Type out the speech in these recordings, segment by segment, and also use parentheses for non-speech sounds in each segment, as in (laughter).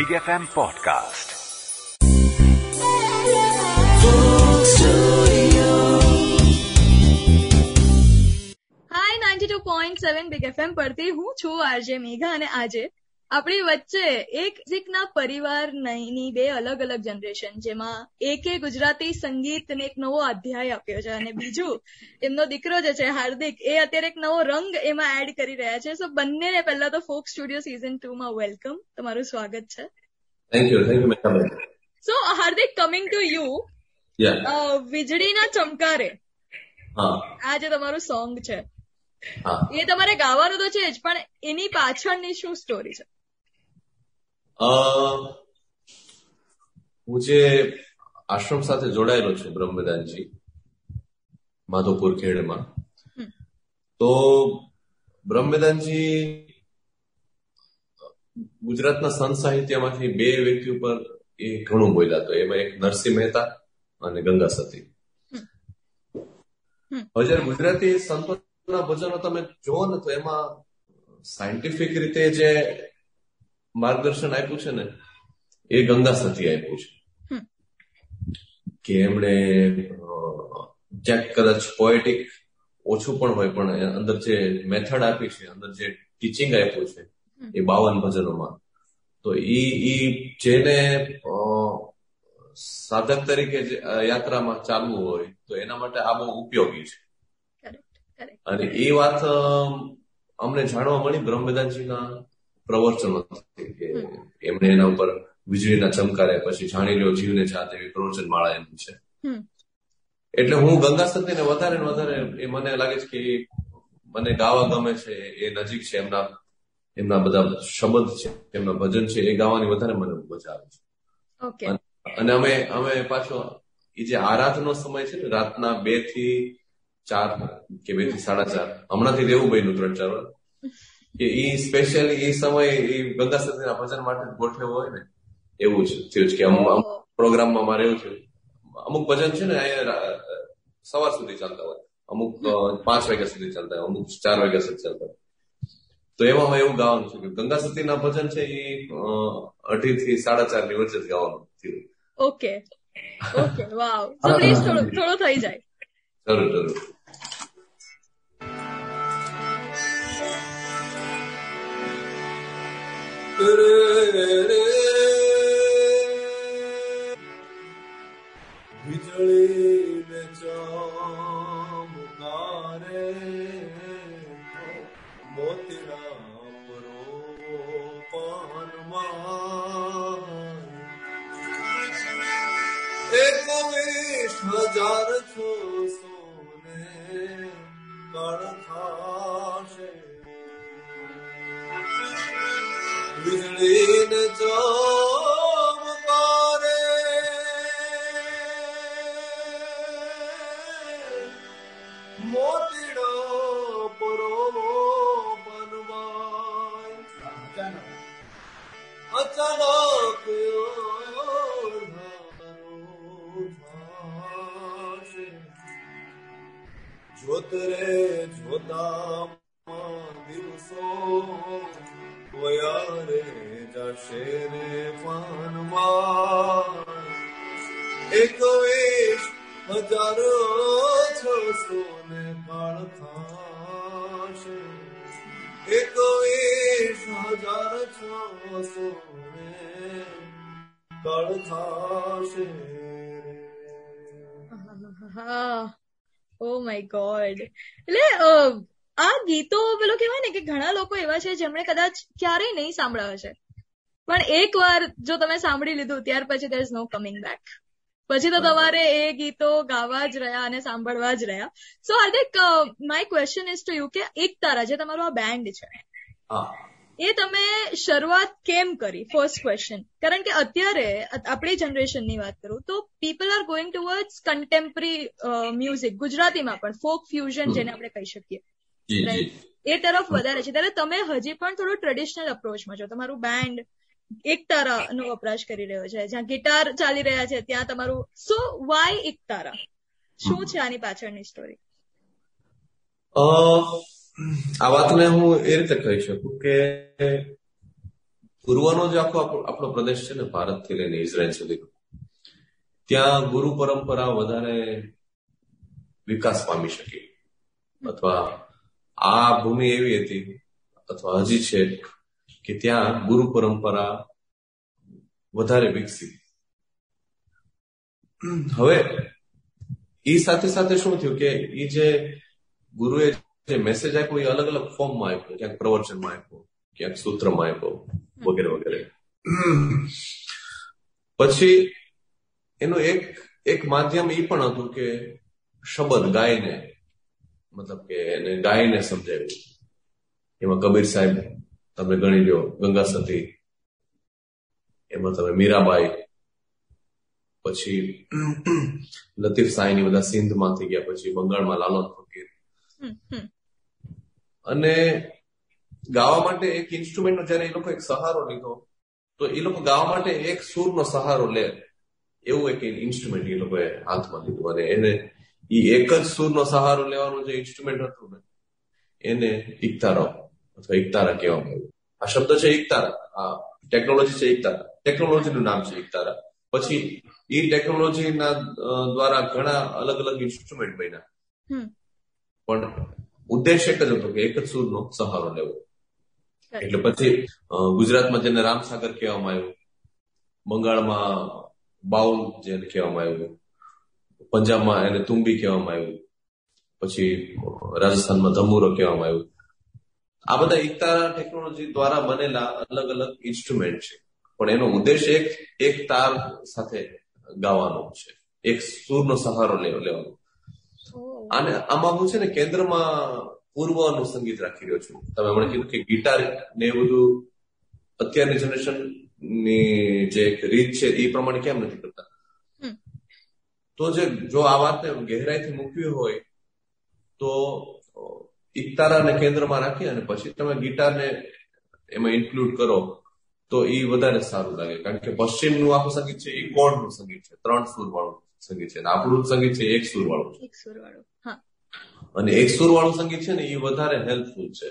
Big FM podcast. Hi ninety two point seven big FM પરથી હું છું RJ મેઘા અને આજે આપણી વચ્ચે એક મ્યુઝિકના પરિવારની બે અલગ અલગ જનરેશન જેમાં એકે ગુજરાતી સંગીતને એક નવો અધ્યાય આપ્યો છે અને બીજું એમનો દીકરો જે છે હાર્દિક એ અત્યારે એક નવો રંગ એમાં એડ કરી રહ્યા છે. સો બંનેને પહેલા તો ફોક સ્ટુડિયો સીઝન ટુ માં વેલકમ તમારું સ્વાગત છે. Thank you thank you. So Hardik coming to you વીજળીના ચમકારે. આ જે તમારું સોંગ છે. એ તમારે ગાવાનું તો છે જ પણ એની પાછળની શું સ્ટોરી છે? હું જે આશ્રમ સાથે જોડાયેલો છું બ્રહ્મદાનજી માધોપુર ખેડમાં તો બ્રહ્મદાનજી ગુજરાતના સંત સાહિત્યમાંથી બે વ્યક્તિ ઉપર એ ઘણું બોલ્યા તો. એમાં એક નરસિંહ મહેતા અને ગંગા સતી. હજાર હવે જયારે ગુજરાતી સંતોના ભજનો તમે જુઓ ને તો એમાં સાયન્ટિફિક રીતે જે માર્ગદર્શન આપ્યું છે ને એ ગંગા સતી આપ્યું છે. કે એમણે અ, કદાચ પોએટિક ઓછું પણ હોય પણ અંદર જે મેથડ આપી છે અંદર જે ટીચિંગ આપ્યું છે એ બાવન ભજનોમાં. તો ઈ ઈ જેને સાધક તરીકે યાત્રામાં ચાલવું હોય તો એના માટે આ બહુ ઉપયોગી છે. અને એ વાત અમને જાણવા મળી બ્રહ્મવેદાંતજીના પ્રવચનોથી એમને એમણે એના ઉપર વીજળીના ચમકારે પછી જાણી લ્યો જીવને જાત એવી પ્રવચન માળા એમ છે. એટલે હું ગંગા સતીને વધારે ને વધારે એ મને લાગે છે કે મને ગાવા ગમે છે એ નજીક છે એમના એમના બધા શબ્દ છે એમના ભજન છે એ ગાવાની વધારે મને મજા આવે છે. અને અમે અમે પાછો એ જે આરાધનો સમય છે ને રાતના બેથી ચાર કે બેથી સાડા ચાર. હમણાંથી રહેવું બન્યું ત્રણ ચાર વાર. કે એ સ્પેશિયલી એ સમય એ ગંગા સતીના ભજન માટે જ ગોઠવ્યો હોય ને એવું જ થયું છે કે પ્રોગ્રામમાં મારે એવું થયું. અમુક ભજન છે ને સવાર સુધી ચાલતા હોય. અમુક પાંચ વાગ્યા સુધી ચાલતા હોય અમુક ચાર વાગ્યા સુધી ચાલતા હોય. તો એમાં એવું ગાવાનું છે કે ગંગા સતીના ભજન છે એ અઢી થી સાડા ચારની વચ્ચે જ ગાવાનું થયું. ઓકે. Okay wow. થોડું થઈ જાય. જરૂર જરૂર. હજાર છો સોને કણ થાશે વીજળીને ચમકારે મોતીડો પરો બનવાય અચાનક થાશે. જોત વયા રે જશે રે પાનમાં એકવીસ હજાર છસો ને કાળ થાશે. એકવીસ હજાર છસો ને કાળ થાશે હા ઓ માય ગોડ એટલે આ ગીતો પેલો કહેવાય ને કે ઘણા લોકો એવા છે જેમણે કદાચ ક્યારેય નહીં સાંભળ્યા હશે. પણ એક વાર જો તમે સાંભળી લીધું ત્યાર પછી there is no coming back પછી તો તમારે એ ગીતો ગાવા જ રહ્યા અને સાંભળવા જ રહ્યા. So Hardik my question is to you કે એક તારા જે તમારું આ બેન્ડ છે એ તમે શરૂઆત કેમ કરી? ફર્સ્ટ ક્વેશ્ચન કારણ કે અત્યારે આપણી આપણી જનરેશનની વાત કરું તો people are going towards contemporary music ગુજરાતીમાં પણ ફોક ફ્યુઝન જેને આપણે કહી શકીએ. એ તરફ વધારે છે. ત્યારે તમે હજી પણ થોડું ટ્રેડિશનલ અપ્રોચમાં છો. તમારું બેન્ડ એક તારાનો વપરાશ કરી રહ્યો છે. જ્યાં ગિટાર ચાલી રહ્યા છે ત્યાં તમારું સો વાય એક તારા શું છે આની પાછળની સ્ટોરી આ વાતને હું એ રીતે કહી શકું કે પૂર્વનો જે આખો આપણો આપણો પ્રદેશ છે ને ભારતથી લઈને ઇઝરાયલ સુધી. ત્યાં ગુરુ પરંપરા વધારે વિકાસ પામી શકે. અથવા આ ભૂમિ એવી હતી, અથવા હજી છે, કે ત્યાં ગુરુ પરંપરા વધારે વિકસી. હવે એ સાથે સાથે શું થયું કે એ જે ગુરુએ જે મેસેજ આપ્યો એ અલગ અલગ ફોર્મમાં આપ્યો, ક્યાંક પ્રવચનમાં આપ્યો, ક્યાંક સૂત્રમાં આપ્યો, વગેરે વગેરે. પછી એનું એક એક માધ્યમ એ પણ હતું કે શબ્દ ગાયને મતલબ કે એને ગાયને સમજાવ્યું. એમાં કબીર સાહેબ તમે ગણી લો ગંગા સતી એમાં તમે મીરાબાઈ પછી લતીફ સાઈની બધા સિંધમાંથી ગયા પછી બંગાળમાં લાલન ફકીર. અને ગાવા માટે એક ઇન્સ્ટ્રુમેન્ટનો જયારે એ લોકો એક સહારો લીધો તો એ લોકો ગાવા માટે એક સૂરનો સહારો લે એવું એક ઇન્સ્ટ્રુમેન્ટ એ લોકોએ હાથમાં લીધું અને એને એ એક જ સૂરનો સહારો લેવાનો જે ઇન્સ્ટ્રુમેન્ટ હતું ને એને ઇકતારો અથવા ઇકતારા કહેવામાં આવ્યું. આ શબ્દ છે ઇકતારા આ ટેકનોલોજી છે ઇકતારા ટેકનોલોજીનું નામ છે ઇકતારા પછી એ ટેકનોલોજીના દ્વારા ઘણા અલગ અલગ ઇન્સ્ટ્રુમેન્ટ બન્યા. પણ ઉદ્દેશ એક જ હતો કે એક જ સૂરનો સહારો લેવો. એટલે પછી ગુજરાતમાં જેને રામસાગર કહેવામાં આવ્યું બંગાળમાં બાઉલ જેને કહેવામાં આવ્યું પંજાબમાં એને તુંબી કહેવામાં આવ્યું. પછી રાજસ્થાનમાં ધમુરો કહેવામાં આવ્યું. આ બધા એકતારા ટેકનોલોજી દ્વારા બનેલા અલગ અલગ ઇન્સ્ટ્રુમેન્ટ છે. પણ એનો ઉદ્દેશ એક એક તાર સાથે ગાવાનો છે. એક સૂરનો સહારો લેવાનો. અને આમાં હું છે ને કેન્દ્રમાં પૂર્વનું સંગીત રાખી રહ્યો છું. તમે મને કીધું કે ગિટાર ને એ બધું અત્યારની જનરેશનની જે રીત છે, એ પ્રમાણે કેમ નથી કરતા? તો જે જો આ વાતને ગહેરાઈથી મૂકવી હોય તો ઇકતારાને કેન્દ્રમાં રાખી અને પછી તમે ગીટારને એમાં ઇન્ક્લુડ કરો તો એ વધારે સારું લાગે. કારણ કે પશ્ચિમનું આખું સંગીત છે એ કોડનું સંગીત છે ત્રણ સુર વાળું સંગીત છે આપણું સંગીત છે એક સુર વાળું એક સુર વાળું અને એક સુર વાળું સંગીત છે ને એ વધારે હેલ્પફુલ છે.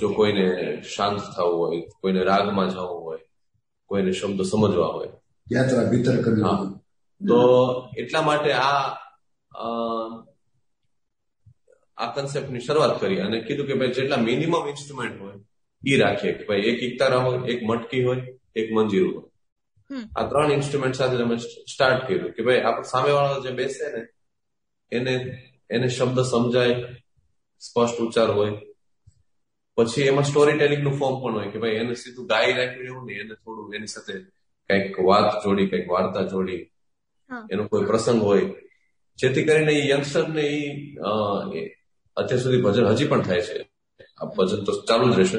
જો કોઈને શાંત થવું હોય કોઈને રાગમાં જવું હોય કોઈને શબ્દ સમજવા હોય. યાત્રા ભીતર કરવી તો એટલા માટે આ આ કન્સેપ્ટની શરૂઆત કરી અને કીધું કે ભાઈ જેટલા મિનિમમ ઇન્સ્ટ્રુમેન્ટ હોય એ રાખીએ કે ભાઈ એક ઇકતારા હોય એક મટકી હોય એક મંજીરું હોય. આ ત્રણ ઇન્સ્ટ્રુમેન્ટ સાથે તમે સ્ટાર્ટ કર્યું કે ભાઈ આપણે સામેવાળો જે બેસે ને એને એને શબ્દ સમજાય સ્પષ્ટ ઉચ્ચાર હોય. પછી એમાં સ્ટોરી ટેલિંગનું ફોર્મ પણ હોય કે ભાઈ એને સીધું ગાઈ રાખ્યું એવું નહીં એને થોડું એની સાથે કંઈક વાત જોડી કંઈક વાર્તા જોડી એનો કોઈ પ્રસંગ હોય. જેથી કરીને એ યંગસ્ટર ને એ અત્યાર સુધી ભજન હજી પણ થાય છે. આ ભજન તો ચાલુ જ રહેશે.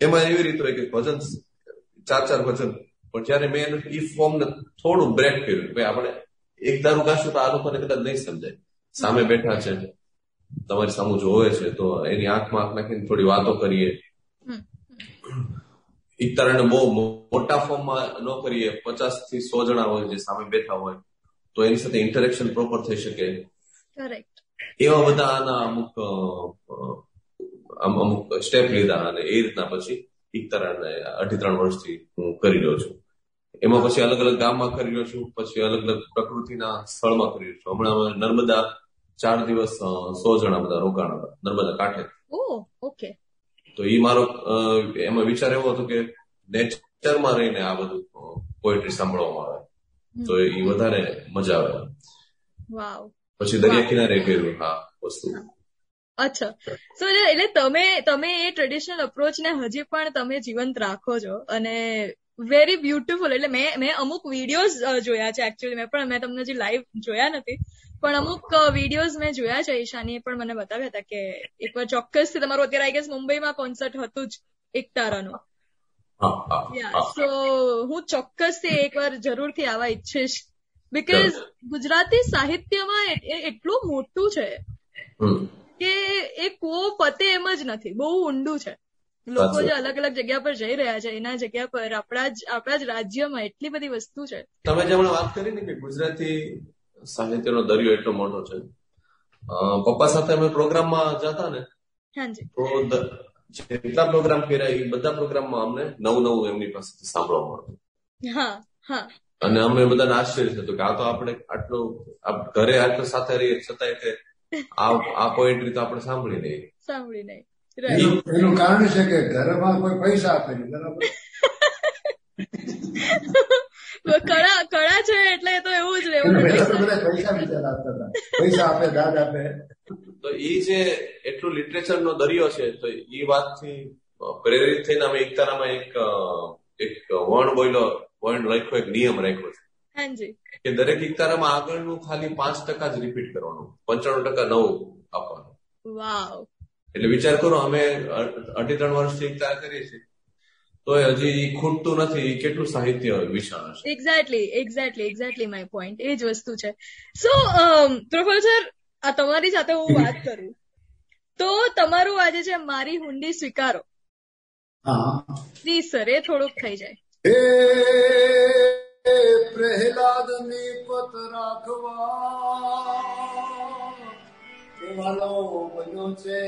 એમાં એવી રીતે હોય કે ભજન, ચાર ચાર ભજન. પણ જયારે મેં એ ફોર્મ ને થોડું બ્રેક કર્યું ભાઈ આપણે એક દારૂ ગાશું તો આ લોકોને કદાચ નહીં સમજાય. સામે બેઠા છે. તમારી સામુ જોવે છે તો એની આંખમાં આંખ નાખીને થોડી વાતો કરીએ. ઇકતારાને બહુ મોટા ફોર્મમાં ન કરીએ પચાસથી સો જણા હોય જે સામે બેઠા હોય તો એની સાથે ઇન્ટરેક્શન પ્રોપર થઈ શકે. એવા બધા આના અમુક અમુક સ્ટેપ લીધા અને એ રીતના પછી ઇકતારાને અઢી ત્રણ વર્ષથી હું કરી રહ્યો છું. એમાં પછી અલગ અલગ ગામમાં કરી રહ્યો છું પછી અલગ અલગ પ્રકૃતિના સ્થળમાં કરી રહ્યો છું. હમણાં નર્મદા ચાર દિવસ સો જણા બધા રોકાણ હતા. નર્મદા કાંઠે. ઓકે. તો એ મારો એમાં વિચાર એવો હતો કે નેચરમાં રહીને આ બધું પોએટ્રી સાંભળવામાં આવે. તો એ વધારે મજા આવે. વાવ. પછી દરિયા કિનારે ગયેલું હા વસ્તુ. અચ્છા. સો એટલે તમે તમે એ ટ્રેડિશનલ અપ્રોચને હજી પણ તમે જીવંત રાખો છો અને વેરી બ્યુટીફુલ એટલે મેં મેં અમુક વિડીયોઝ જોયા છે એકચ્યુઅલી મેં પણ મેં તમને હજી લાઈવ જોયા નથી. પણ અમુક વિડીયોઝ મેં જોયા છે ઈશાનીએ પણ મને બતાવ્યા હતા કે એકવાર ચોક્કસથી તમારું અત્યારે આઈ ગેસ મુંબઈમાં કોન્સર્ટ હતું જ એક તારાનું. સો હું ચોક્કસથી એકવાર જરૂરથી આવા ઈચ્છીશ. બીકોઝ ગુજરાતી સાહિત્યમાં એટલું મોટું છે કે એ કો પતે એમ જ નથી બહુ ઊંડું છે. લોકો જે અલગ અલગ જગ્યા પર જઈ રહ્યા છે એના જગ્યા પર આપણા જ આપણા જ રાજ્યમાં એટલી બધી વસ્તુ છે. તમે જે હમણાં વાત કરી ને કે ગુજરાતી સાહિત્યનો દરિયો એટલો મોટો છે. પપ્પા સાથે અમે પ્રોગ્રામમાં જતા ને તો જેટલા પ્રોગ્રામ કર્યા એ બધા પ્રોગ્રામમાં અમને નવું નવું એમની પાસેથી સાંભળવા મળતું. હા હા. અને અમે બધાને આશ્ચર્ય થતું કે આ તો આપણે આટલું ઘરે આટલું સાથે રહીએ છતાંય કે આ આ પોએટ્રી તો આપણે સાંભળી નહીં. સાંભળી નહીં. એનું કારણ છે કે ઘરમાં કોઈ પૈસા આપે નહીં બરાબર? (laughs) કળા કળા છે એટલે તો એવું જ રહેવું પૈસા આપે દાદ આપે. તો એ જે એટલું લિટરેચર નો દરિયો છે તો એ વાતથી પ્રેરિત થઈને અમે એકતારામાં એક એક વર્ણ બોલ્યો વર્ણ રાખ્યો એક નિયમ રાખ્યો છે. હાજી. કે દરેક એકતારામાં આગળનું ખાલી પાંચ ટકા જ રિપીટ કરવાનું. પંચાણું ટકા નવું આપવાનું. વાવ. એટલે વિચાર કરો અમે અઢી ત્રણ વર્ષથી એકતારા કરીએ છીએ તો હજી ખૂટતું નથી કેટલું સાહિત્ય વિશાળ હશે. Exactly exactly exactly my point એ જ વસ્તુ છે. સો પ્રોફેસર આ તમારી સાથે હું વાત કરું. તો તમારું આજે છે મારી હુંડી સ્વીકારો. હા. પ્લીઝ સર એ થોડુંક થઈ જાય. એ પ્રહલાદની પત રાખવા. બન્યો છે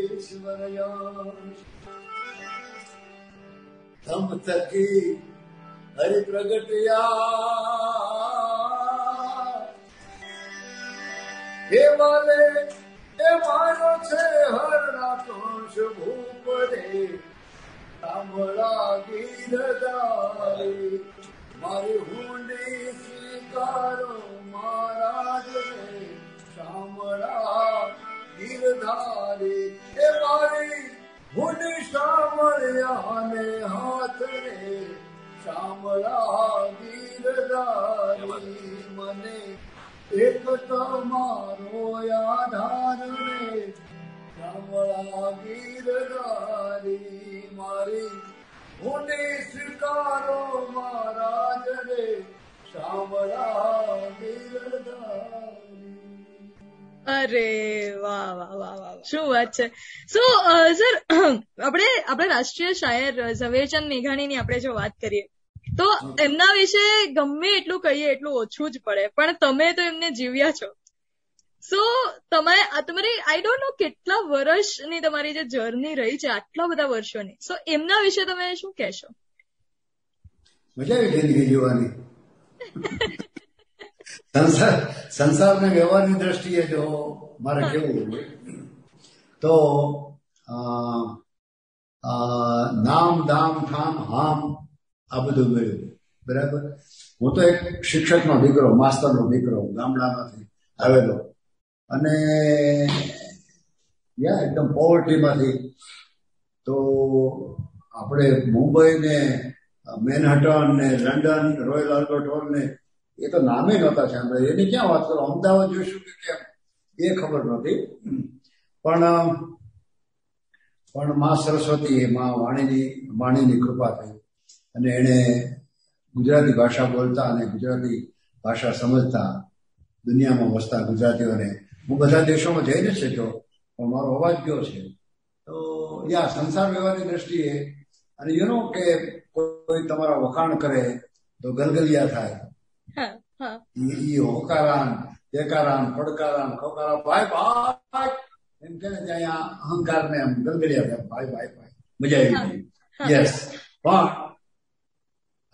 ઈશ્વર તમ થકી હરિ પ્રગટ્યા હે વાલે એ મારો છે હરણા કંશ ભૂપરે સાંભળા ગીરધારી મારી હુંડી સ્વીકારો મહારાજ રે શામળા ગીરધારી એ મારી શામળ્યા ને હાથ રે શામળા ગીરદારી મને એક તમારો આધાર રે. શામળા ગીરદારી મારી. હુને સ્વીકારો મહારાજ રે. શામળા ગીરધારી અરે વાહ વાહ વાહ વાહ શું વાત છે? સો સર (clears throat) આપણે આપણે રાષ્ટ્રીય શાયર ઝવેરચંદ મેઘાણીની આપણે જો વાત કરીએ તો એમના વિશે ગમે એટલું કહીએ એટલું ઓછું જ પડે પણ તમે તો એમને જીવ્યા છો. સો તમારે તમારી આઈ ડોન્ટ નો કેટલા વર્ષની તમારી જે જર્ની રહી છે આટલા બધા વર્ષોની. સો એમના વિશે તમે શું કહેશો? મજા આવી જિંદગી જીવવાની. (laughs) સંસાર સંસારને વ્યવહારની દ્રષ્ટિએ જો મારે કેવું તો નામ દામ ઠામ હામ આ બધું મળ્યું બરાબર? હું તો એક શિક્ષકનો દીકરો માસ્તરનો દીકરો ગામડામાંથી આવેલો. અને યા એકદમ પોવર્ટીમાંથી. તો આપણે મુંબઈ ને મેનહટન ને લંડન રોયલ આલ્બર્ટ હોલ ને એ તો નામે નહોતા સાંભળ્યા. એની ક્યાં વાત કરો? અમદાવાદ જોઈશું કે કેમ? એ ખબર નહોતી. પણ પણ મા સરસ્વતી મા વાણીની વાણીની કૃપા થઈ. અને એણે ગુજરાતી ભાષા બોલતા અને ગુજરાતી ભાષા સમજતા દુનિયામાં વસતા ગુજરાતીઓને, હું બધા દેશોમાં જઈને શક્યો પણ મારો અવાજ ગયો છે? તો યા સંસાર વ્યવહારની દ્રષ્ટિએ, અને યુ નો કે કોઈ તમારા વખાણ કરે, તો ગલગલિયા થાય. ઈ હોકારાન દેકારાન પડકારાન ખોકારા ભાઈ ભાઈ એમ કે અહીંયા અહંકાર ને એમ ગલગડિયા ભાઈ ભાઈ ભાઈ મજા આવી ગઈ યસ પણ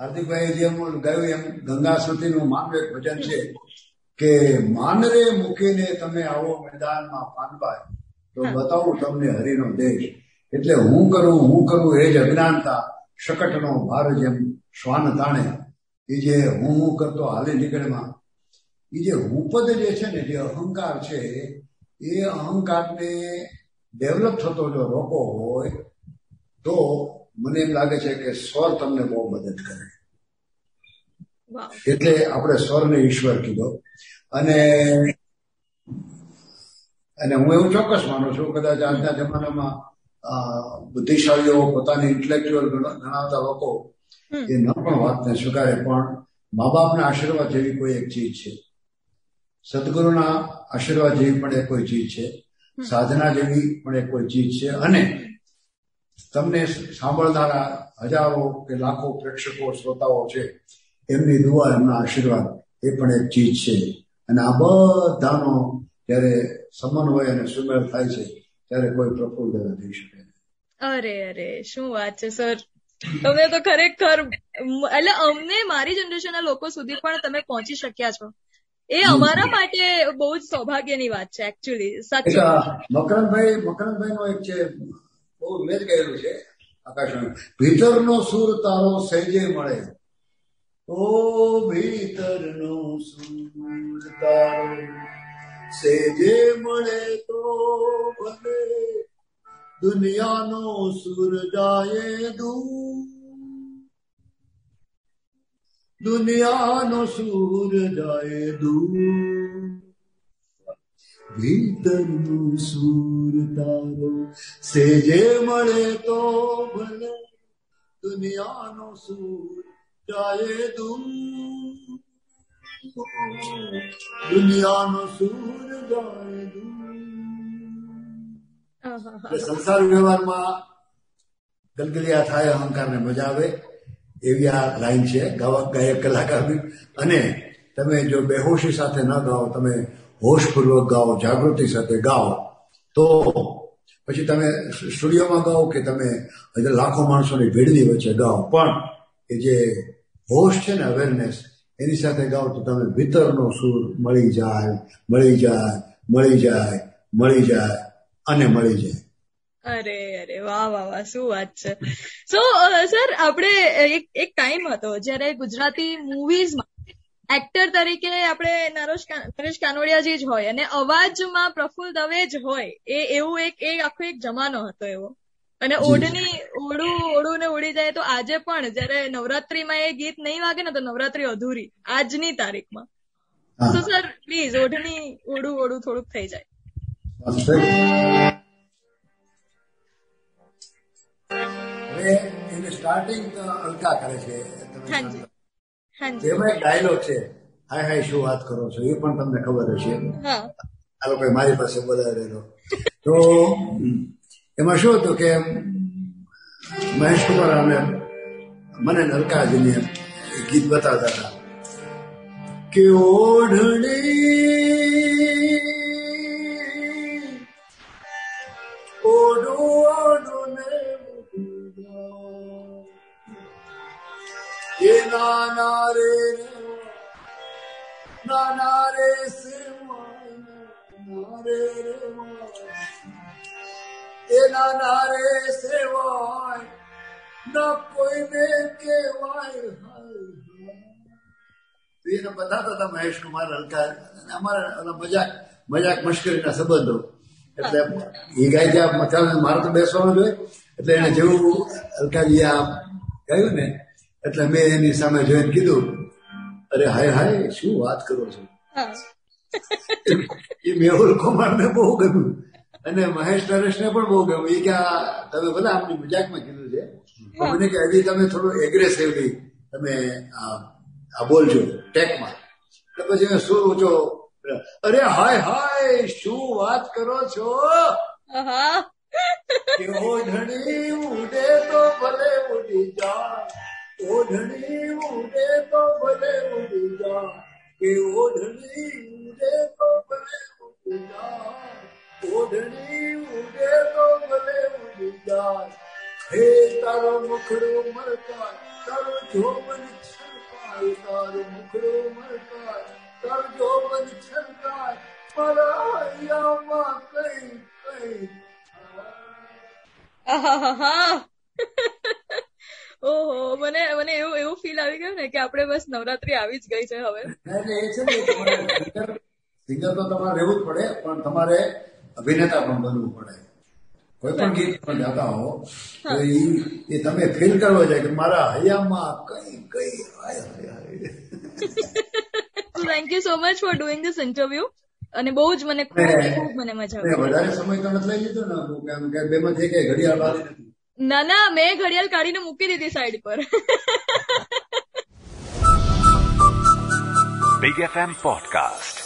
હાર્દિકભાઈ જેમ ગયું એમ ગંગા સ્મૃતિનું માનવ એક ભજન છે કે માનરે મૂકીને તમે આવો મેદાનમાં પાનભાઈ તો બતાવું તમને હરિનો દેશ એટલે હું કરું હું કરું એ જ અજ્ઞાનતા શકટનો ભાર જેમ શ્વાન તાણે એ જે હું હું કરતો હાલે નીકળેમાં એ જે ઉપદ જે છે ને જે અહંકાર છે એ અહંકારને ડેવલપ થતો જો રોકો હોય તો મને એમ લાગે છે કે સ્વર તમને બહુ મદદ કરે. એટલે આપણે સ્વરને ઈશ્વર કીધો. અને અને હું એવું ચોક્કસ માનું છું કદાચ આજના જમાનામાં બુદ્ધિશાળીઓ પોતાની ઇન્ટેલેક્ચ્યુઅલ ગણાવતા લોકો એ ન પણ વાતને સ્વીકારે પણ મા બાપના આશીર્વાદ જેવી કોઈ એક ચીજ છે. સદગુરુના આશીર્વાદ જેવી પણ એક કોઈ ચીજ છે. સાધના જેવી પણ એક કોઈ ચીજ છે. અને તમને સાંભળનારા હજારો કે લાખો પ્રેક્ષકો શ્રોતાઓ છે એમની દુઆ એમના આશીર્વાદ એ પણ એક ચીજ છે. અને આ બધાનો જ્યારે સમન્વય અને સુમેળ થાય છે ત્યારે કોઈ પ્રફુલ્લ થઈ શકે અરે અરે શું વાત છે સર? તમે તો ખરેખર એટલે અમને મારી જનરેશનના લોકો સુધી પણ તમે પહોંચી શક્યા છો. એ અમારા માટે બહુ જ સૌભાગ્યની વાત છે એકચ્યુઅલી સાચી. મકરંદભાઈ મકરંદભાઈ નો એક છે બહુ મેં જ ગયેલું છે આકાશવાણી. ભીતરનો સુર તારો સહેજે મળે. ઓ ભીતરનો સુર તારો સેજે મળે તો દુનિયાનો સુર જાય દૂર દુનિયાનો સુર જાય દૂર ભીતરનું સૂર તારો સેજે મળે તો ભલે દુનિયાનો સૂર જાય દૂર દુનિયાનો સૂર જાય દૂર સંસાર વ્યવહારમાં ગલગલિયા થાય અહંકારને મજા આવે એવી આ લાઈન છે ગાવક ગાયક કલાકારની. અને તમે જો બેહોશી સાથે ન ગાઓ તમે હોશપૂર્વક ગાઓ જાગૃતિ સાથે ગાઓ તો પછી તમે સ્ટુડિયોમાં ગાઓ કે તમે લાખો માણસોની ભીડની વચ્ચે ગાઓ. પણ એ જે હોશ છે ને અવેરનેસ એની સાથે ગાઓ તો તમે ભીતરનો સૂર મળી જાય મળી જાય મળી જાય મળી જાય. અને મળી જાય. અરે અરે વાહ વાહ વાહ શું વાત છે. સો સર આપણે એક એક ટાઈમ હતો જ્યારે ગુજરાતી મૂવીઝમાં એક્ટર તરીકે આપણે નરેશ નરેશ કાનોડિયાજી જ હોય અને અવાજમાં પ્રફુલ્લ દવે જ હોય એ એવું એક એ આખો એક જમાનો હતો એવો. અને. ઓઢની ઓઢું ઓઢું ને ઉડી જાય તો આજે પણ જ્યારે નવરાત્રીમાં એ ગીત નહીં વાગે ને તો નવરાત્રી અધૂરી આજની તારીખમાં. તો સર પ્લીઝ ઓઢની ઓઢું ઓઢું થોડુંક થઈ જાય. હવે એની સ્ટાર્ટિંગ અલકા કરે છે. એમાં એક ડાયલોગ છે. હાય હાય શું વાત કરો છો? એ પણ તમને ખબર હશે. આ લોકો મારી પાસે બોલાવેલો. તો એમાં શું હતું કે મહેશ કુમાર અને મને નલકાજીને ગીત બતાવતા હતા. કે ઓઢણી કોઈને કહેવાય હાય હાય. તો એને બતાવતા હતા મહેશ કુમાર હલકા અમારા મજાક મજાક મશ્કરીના સંબંધો. એટલે એ ગાય ત્યાં મથાને મારે તો બેસવાનું જોઈએ એટલે એને જેવું અલકાજી આ કહ્યું ને એટલે મેં એની સામે જોઈને કીધું અરે હાય હાય શું વાત કરો છો? એ મેહુલ કુમારને બહુ ગમ્યું. અને મહેશ નરેશને પણ બહુ ગમ્યું. એ કે આ તમે બધા આમની મજાકમાં કીધું છે મને કે હજી તમે થોડું એગ્રેસિવલી તમે આ આ બોલજો ટેકમાં. તો પછી મેં શું ઊંચો અરે હાય હાય શું વાત કરો છો? હા કે ઓઢણી ઉડે તો ભલે ઉડી જાય ઓઢણી ઉડે તો ભલે ઉડી જાય કે ઓઢણી ઉડે તો ભલે ઉડી જાય ઓઢણી ઉડે તો ભલે ઉડી જાય હે તારો મુખડો મરકાય તારો જોબન છલકાય તારો મુખડો મરકાય તારો જોબન છલકાય મારા હૈયામાં કઈ કઈ આહાહાહા. (laughs) ઓહો મને મને એવું એવું ફીલ આવી ગયું ને કે આપણે બસ નવરાત્રી આવી જ ગઈ છે હવે. સિંગર તો તમારે રહેવું જ પડે પણ તમારે અભિનેતા પણ બનવું પડે. કોઈ પણ ગીત પણ ગાતા હો તો એ તમે ફીલ કરવો છે કે મારા હૈયામાં કઈ કઈ thank you so much for doing this interview અને બહુ જ મને ખૂબ ખૂબ મને મજા ને આવી. વધારે સમય તો નથી લઈ લીધો ને આમ કે બેમાંથી કઈ ઘડિયાળ વાળી નથી. ના ના મેં ઘડિયાળ કાઢીને મૂકી દીધી સાઈડ પર. Big FM podcast.